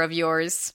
of yours.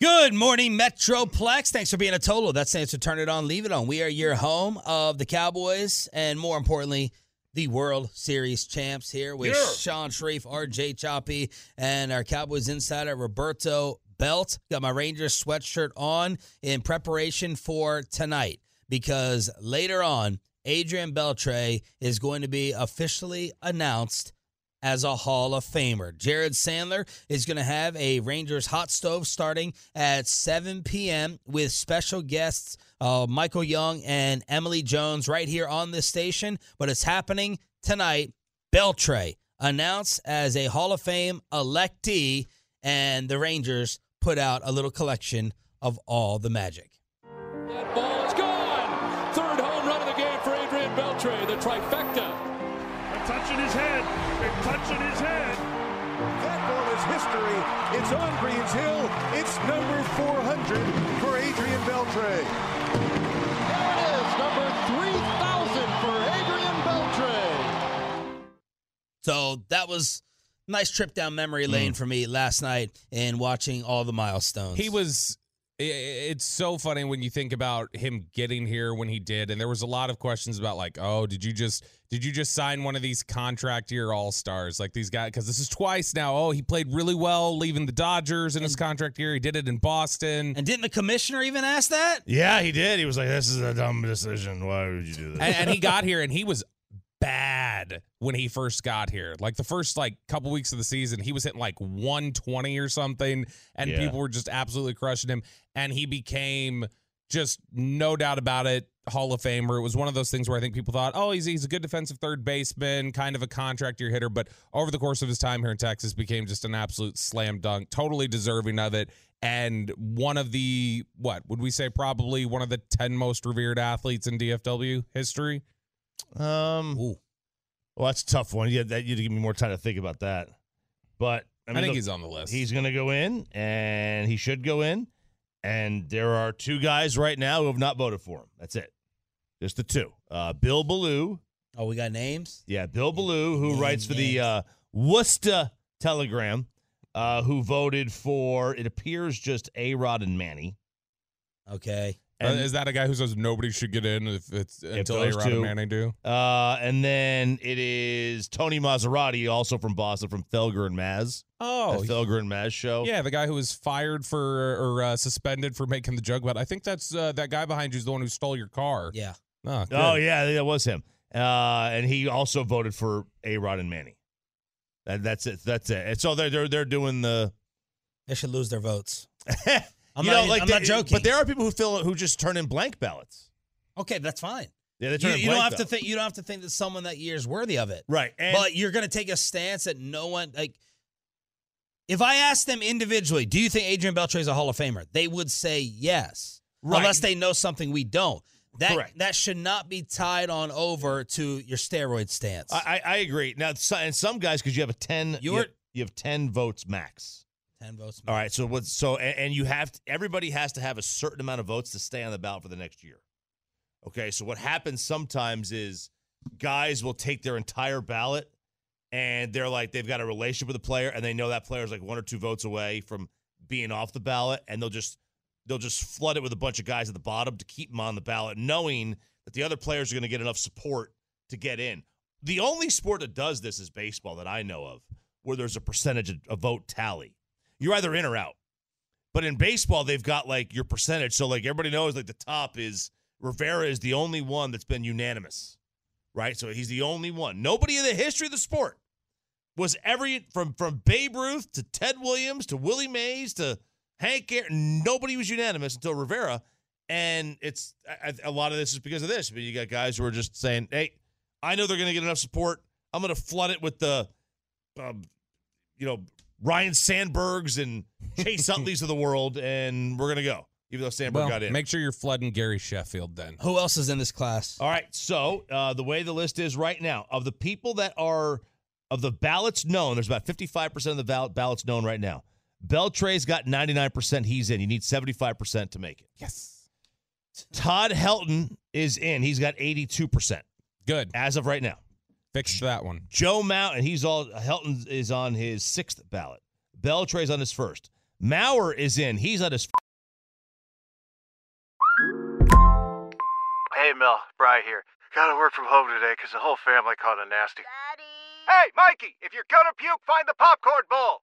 Good morning, Metroplex. Thanks for being a total. That stands for turn it on, leave it on. We are your home of the Cowboys and more importantly, the World Series champs here with Shan Shariff, RJ Choppy, and our Cowboys insider Roberto Belt. Got my Rangers sweatshirt on in preparation for tonight because later on, Adrian Beltre is going to be officially announced as a Hall of Famer. Jared Sandler is going to have a Rangers hot stove starting at 7 p.m. with special guests uh, Michael Young and Emily Jones right here on this station. But it's happening tonight. Beltre announced as a Hall of Fame electee, and the Rangers put out a little collection of all the magic. That ball is gone. Third home run of the game for Adrian Beltre, the trifecta. They're touching his head. They're touching his head. That ball is history. It's on Greene's Hill. It's number 400 for Adrian Beltre. There it is, number 3,000 for Adrian Beltre. So that was nice trip down memory lane mm. for me last night in watching all the milestones. He was. I- i- It's so funny when you think about him getting here when he did, and there was a lot of questions about like, oh, did you just did you just sign one of these contract year all stars like these guys? Because this is twice now. Oh, he played really well leaving the Dodgers in his contract year. He did it in Boston. And didn't the commissioner even ask that? Yeah, he did. He was like, "This is a dumb decision. Why would you do this?" and, and he got here and he was bad when he first got here. Like the first like couple weeks of the season, he was hitting like 120 or something, and Yeah. people were just absolutely crushing him. And he became just no doubt about it, Hall of Famer. It was one of those things where I think people thought, oh, he's he's a good defensive third baseman, kind of a contract year hitter, but over the course of his time here in Texas, became just an absolute slam dunk, totally deserving of it. And one of the what would we say probably one of the 10 most revered athletes in DFW history. Um, Ooh. well, that's a tough one. Yeah, that you'd give me more time to think about that. But I, I, think look, he's on the list. he's going to go in, and he should go in. And there are two guys right now who have not voted for him. That's it. Just the two. Uh, Bill Ballou. Oh, we got names? Yeah, Bill Ballou, who Names, writes for the names. uh, Worcester Telegram, uh, who voted for, it appears, just A Rod and Manny. Okay. Uh, And, is that a guy who says nobody should get in if it's until those A-Rod two- and Manning do? uh, and then it is Tony Massarotti, also from Boston, from Felger and Maz. Oh, the Felger and Maz show. yeah, the guy who was fired for or uh, suspended for making the joke But I think that's uh, that guy behind you is the one who stole your car. Yeah. Oh, good. Oh yeah, that was him. Uh, and he also voted for A Rod and Manny. That, that's it. That's it. And so they're they're, they're doing the. They should lose their votes. I'm you not, know, like I'm they- not joking. But there are people who fill who just turn in blank ballots. okay, that's fine. Yeah, they You, turn in you don't have to think. You don't have to think that someone that year is worthy of it. Right, and but you're going to take a stance that no one like. If I asked them individually, do you think Adrian Beltre is a Hall of Famer? They would say yes, Right. unless they know something we don't. That Correct. that should not be tied on over to your steroid stance. I, I agree. Now, and some guys because you have a ten, you You're- have, you have ten votes max. Ten votes. All right. So what? So and, and you have to, everybody has to have a certain amount of votes to stay on the ballot for the next year. Okay. So what happens sometimes is guys will take their entire ballot and they're like they've got a relationship with a player and they know that player is like one or two votes away from being off the ballot and they'll just they'll just flood it with a bunch of guys at the bottom to keep them on the ballot, knowing that the other players are going to get enough support to get in. The only sport that does this is baseball that I know of, where there's a percentage of a vote tally. You're either in or out. But in baseball, they've got like your percentage. So like everybody knows like the top is Rivera is the only one that's been unanimous. Right? So he's the only one. Nobody in the history of the sport was every from from Babe Ruth to Ted Williams to Willie Mays to Hank Aaron, nobody was unanimous until Rivera. And it's a lot of this is because of this. But you got guys who are just saying, "Hey, I know they're going to get enough support. I'm going to flood it with the, um, you know, Ryne Sandbergs and Chase Utleys of the world, and we're going to go." Even though Sandberg Well, got in. make sure you're flooding Gary Sheffield then. Who else is in this class? All right. So uh, the way the list is right now, of the people that are of the ballots known, there's about 55% of the ball- ballots known right now. Beltre's got 99%. He's in. You need 75% to make it. Yes. Todd Helton is in. He's got 82% Good. as of right now. Fixed that one. Joe Mauer, and he's all Helton is on his sixth ballot. Beltre's on his first. Mauer is in. He's on his Hey, Mel, Bry here. Gotta work from home today because the whole family caught a nasty. Daddy! Hey, Mikey, if you're gonna puke, find the popcorn bowl!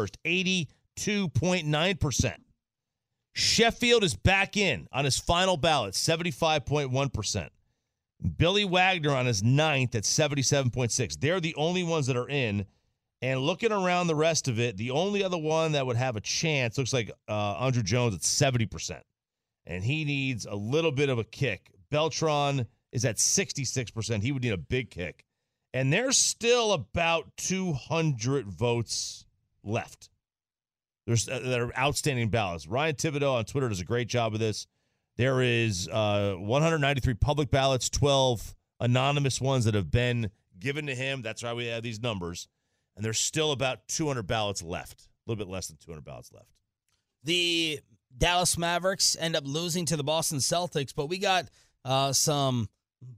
First, 82.9%. Sheffield is back in on his final ballot, 75.1%. Billy Wagner on his ninth at 77.6. They're the only ones that are in. And looking around the rest of it, the only other one that would have a chance looks like uh, Andruw Jones at 70%. And he needs a little bit of a kick. Beltran is at 66%. He would need a big kick. And there's still about 200 votes left. There's uh, that are outstanding ballots. Ryan Thibodaux on Twitter does a great job of this. There is uh, 193 public ballots, 12 anonymous ones that have been given to him. That's why we have these numbers. And there's still about 200 ballots left. A little bit less than 200 ballots left. The Dallas Mavericks end up losing to the Boston Celtics, but we got uh, some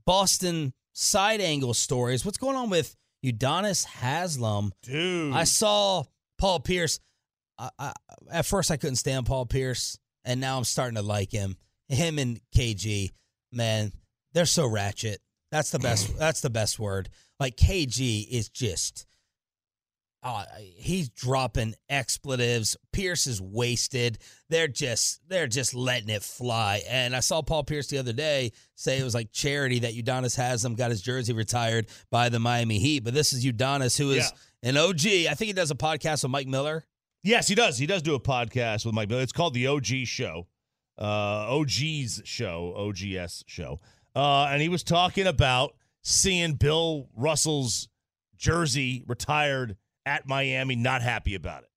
Boston side angle stories. What's going on with Udonis Haslem? Dude. I saw Paul Pierce. I, I, at first, I couldn't stand Paul Pierce, and now I'm starting to like him. Him and KG, man, they're so ratchet. That's the best. that's the best word. Like KG is just. Uh, he's dropping expletives. Pierce is wasted. They're just they're just letting it fly. And I saw Paul Pierce the other day say it was like charity that Udonis Haslem got his jersey retired by the Miami Heat. But this is Udonis, who is an OG. I think he does a podcast with Mike Miller. Yes, he does. He does do a podcast with Mike Miller. It's called the OG Show, uh, OG's Show, OGS Show. Uh, and he was talking about seeing Bill Russell's jersey retired at Miami, not happy about it.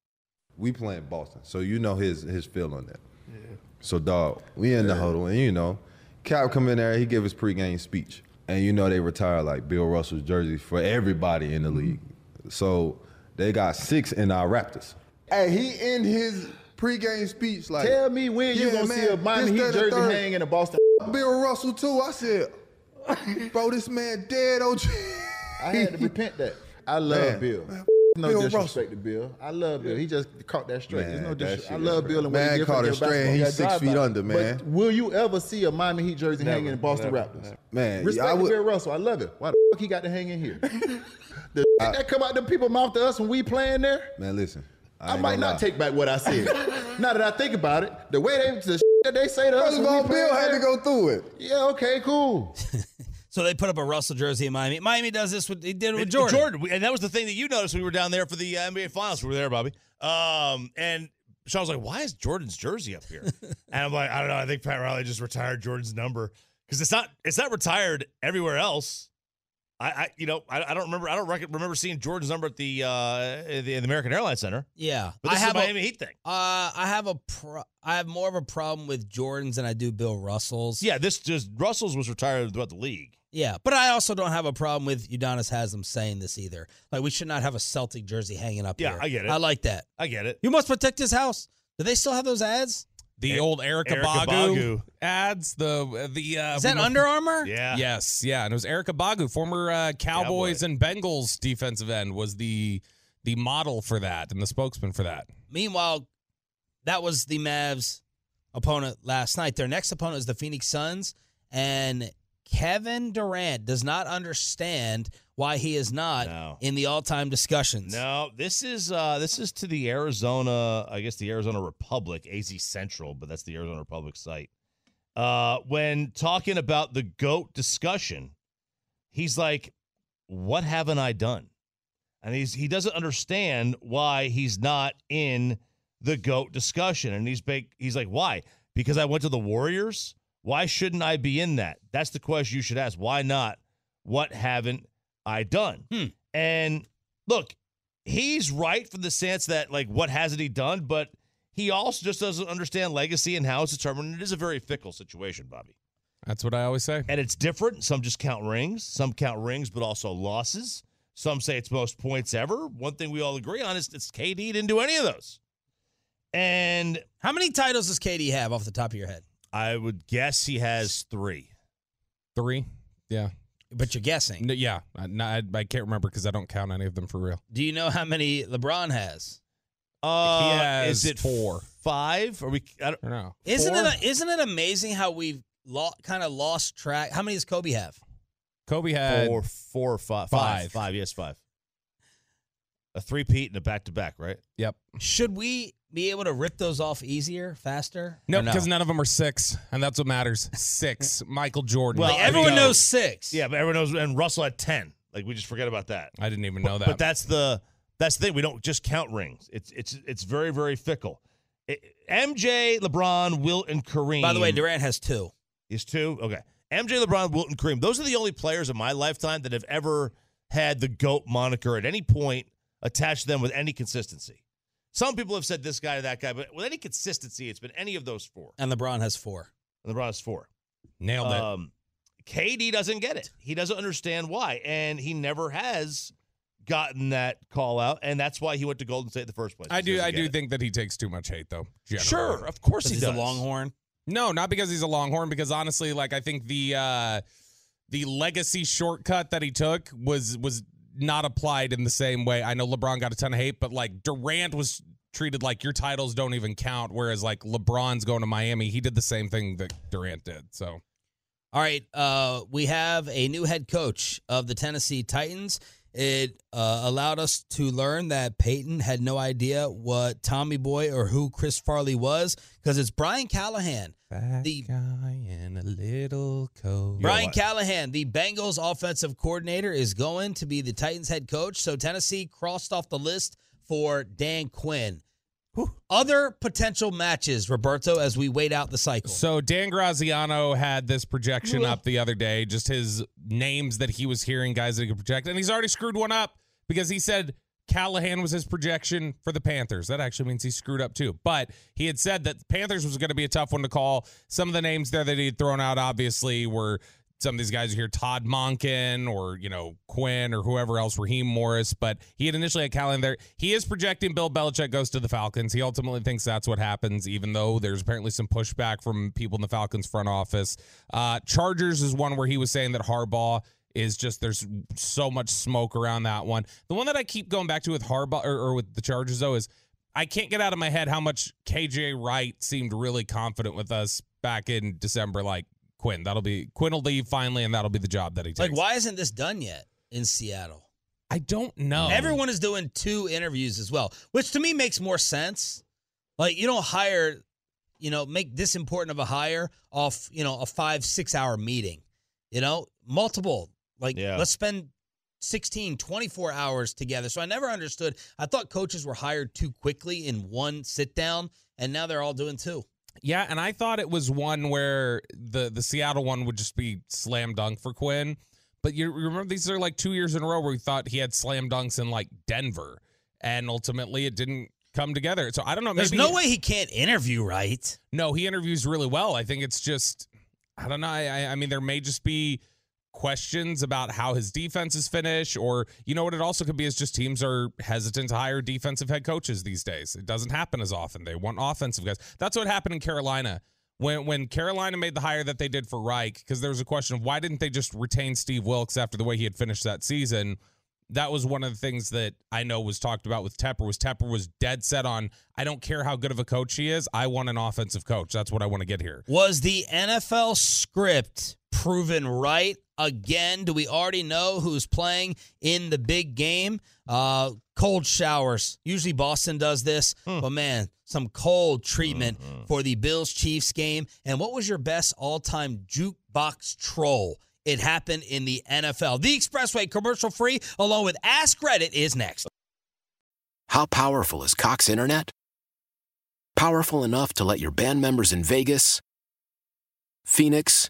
We playing Boston, so you know his his feel on that. Yeah. So dog, we in the huddle, and you know, Cap come in there, he give his pregame speech, and you know they retire like Bill Russell's jersey for everybody in the mm-hmm. league. So they got six in our Raptors. Hey, he in his pregame speech like, Tell me when you gonna man, see a Miami this, Heat that, and the jersey third." hang in a Boston. Bill Russell too. I said, bro, this man dead. OG. I had to repent that. I love Man, Bill. man, No Bill disrespect to Bill. I love Bill. He just caught that straight. There's no disrespect. I love Bill and Man what he caught did it for straight he's six feet under, man. But will you ever see a Miami Heat jersey hanging in Boston Raptors? Man, Respect I would. Bill Russell. I love it. Why the fuck he got to hang in here? the shit that come out the people mouth to us when we playing there. Man, listen. I, ain't might not lie. take back what I said. now that I think about it, the way they the that they say to us. First of all, Bill had there- to go through it. Yeah. Okay. Cool. So they put up a Russell jersey in Miami. Miami does this with he did it with And Jordan. and that was the thing that you noticed when we were down there for the uh, NBA Finals. We were there, Bobby. Um, and Shan was like, "Why is Jordan's jersey up here?" and I'm like, "I don't know. I think Pat Riley just retired Jordan's number because it's not it's not retired everywhere else." I, I you know, I, I don't remember. I don't rec- remember seeing Jordan's number at the uh the, the American Airlines Center. Yeah, But this I is have a a- Miami Heat thing. Uh, I have a pro- I have more of a problem with Jordans than I do Bill Russell's. Yeah, this just Russell's was retired throughout the league. Yeah, but I also don't have a problem with Udonis Haslem saying this either. Like we should not have a Celtic jersey hanging up Yeah, here. I get it. I like that. I get it. You must protect his house. Do they still have those ads? The old Erica, Eric Ogbogu, Bagu. ads. The the uh, Is that we must- Under Armour? Yeah. Yes, yeah, and it was Eric Ogbogu, former uh, Cowboys Cowboy. and Bengals defensive end, was the the model for that and the spokesman for that. Meanwhile, that was the Mavs' opponent last night. Their next opponent is the Phoenix Suns, and Kevin Durant does not understand why he is not No. in the all-time discussions. No, this is uh this is to the Arizona, I guess the Arizona Republic, AZ Central, but that's the Arizona Republic site. Uh when talking about the GOAT discussion, he's like, What haven't I done? And he's he doesn't understand why he's not in the GOAT discussion. And he's big he's like, Why? Because I went to the Warriors? Why shouldn't I be in that? That's the question you should ask. Why not? What haven't I done? Hmm. And look, he's right from the sense that like what hasn't he done, but he also just doesn't understand legacy and how it's determined. It is a very fickle situation, Bobby. That's what I always say. And it's different. Some just count rings, some count rings, but also losses. Some say it's most points ever. One thing we all agree on is it's KD didn't do any of those. And How many titles does KD have off the top of your head? I would guess he has three. Three, yeah, But you're guessing. No, yeah. I, no, I, I can't remember because I don't count any of them for real. Do you know how many LeBron has? Uh, He has is it four. five? Are we? I don't, I don't know. Isn't Four? it isn't it amazing how we've lo- kind of lost track? How many does Kobe have? Kobe had four, four, or five, Five. five, five. Yes, five. A three-peat and a back-to-back, right? Yep. Should we be able to rip those off easier, faster? No, because none of them are six, and that's what matters. Six. Michael Jordan. Well, Like, everyone go. knows six. Yeah, but everyone knows. And Russell had ten. Like we just forget about that. I didn't even know that. But that's the that's the thing. We don't just count rings. It's it's it's very very fickle. It- MJ, LeBron, Wilt, and Kareem. By the way, Durant has two. is two. Okay, MJ, LeBron, Wilt, and Kareem. Those are the only players in my lifetime that have ever had the goat moniker at any point attached to them with any consistency. Some people have said this guy or that guy, but with any consistency, it's been any of those four. And LeBron has four. And LeBron has four. Nailed it. Um, KD doesn't get it. He doesn't understand why, and he never has gotten that call out, and that's why he went to Golden State in the first place. I do. I do it. think that he takes too much hate, though. generally. Sure, of course he He's does. a Longhorn. No, not because he's a Longhorn. Because honestly, like I think the uh, the legacy shortcut that he took was was not applied in the same way. I know LeBron got a ton of hate, but like Durant was treated like your titles don't even count, whereas like LeBron's going to Miami, he did the same thing that Durant did. So All right, uh, we have a new head coach of the Tennessee Titans. It uh, allowed us to learn that Peyton had no idea what Tommy Boy or who Chris Farley was because it's Brian Callahan. The guy in a little coat. Brian Callahan, the Bengals offensive coordinator, is going to be the Titans head coach. So Tennessee crossed off the list for Dan Quinn. Other potential matches, Roberto, as we wait out the cycle. So Dan Graziano had this projection up the other day, just his names that he was hearing, guys that he could project, and he's already screwed one up because he said Callahan was his projection for the Panthers. That actually means he screwed up too. But he had said that Panthers was going to be a tough one to call. Some of the names there that he had thrown out, obviously, were some of these guys are here, Todd Monken or, you know, Quinn or whoever else, Raheem Morris. But he had initially had Callahan there. He is projecting Bill Belichick goes to the Falcons. He ultimately thinks that's what happens, even though there's apparently some pushback from people in the Falcons front office. Uh, Chargers is one where he was saying that Harbaugh is just there's so much smoke around that one. The one that I keep going back to with Harbaugh or, or with the Chargers though is I can't get out of my head how much KJ Wright seemed really confident with us back in December. Like Quinn, that'll be Quinn will leave finally, and that'll be the job that he takes. Like, why isn't this done yet in Seattle? I don't know. Everyone is doing two interviews as well, which to me makes more sense. Like, you don't hire, you know, make this important of a hire off, you know, a five, six hour meeting. You know, multiple. Like, Yeah. let's spend 16, 24 hours together. So I never understood. I thought coaches were hired too quickly in one sit down, and now they're all doing two. Yeah, and I thought it was one where the the Seattle one would just be slam dunk for Quinn. But you remember these are like two years in a row where we thought he had slam dunks in like Denver, and ultimately it didn't come together. So I don't know. There's no way he can't interview right. No, he interviews really well. I think it's just I don't know. I, I- I mean, there may just be questions about how his defenses finish, or you know what it also could be is just teams are hesitant to hire defensive head coaches these days. It doesn't happen as often. They want offensive guys. That's what happened in Carolina. When when Carolina made the hire that they did for Reich, because there was a question of why didn't they just retain Steve Wilks after the way he had finished that season? That was one of the things that I know was talked about with Tepper was Tepper was dead set on I don't care how good of a coach he is. I want an offensive coach. That's what I want to get here. Was the NFL script proven right again? Do we already know who's playing in the big game? Uh, cold showers. Usually Boston does this, but man, some cold treatment for the Bills Chiefs game. And what was your best all time jukebox troll? It happened in the NFL. The Expressway commercial free, along with Ask Reddit, is next. How powerful is Cox Internet? Powerful enough to let your band members in Vegas, Phoenix,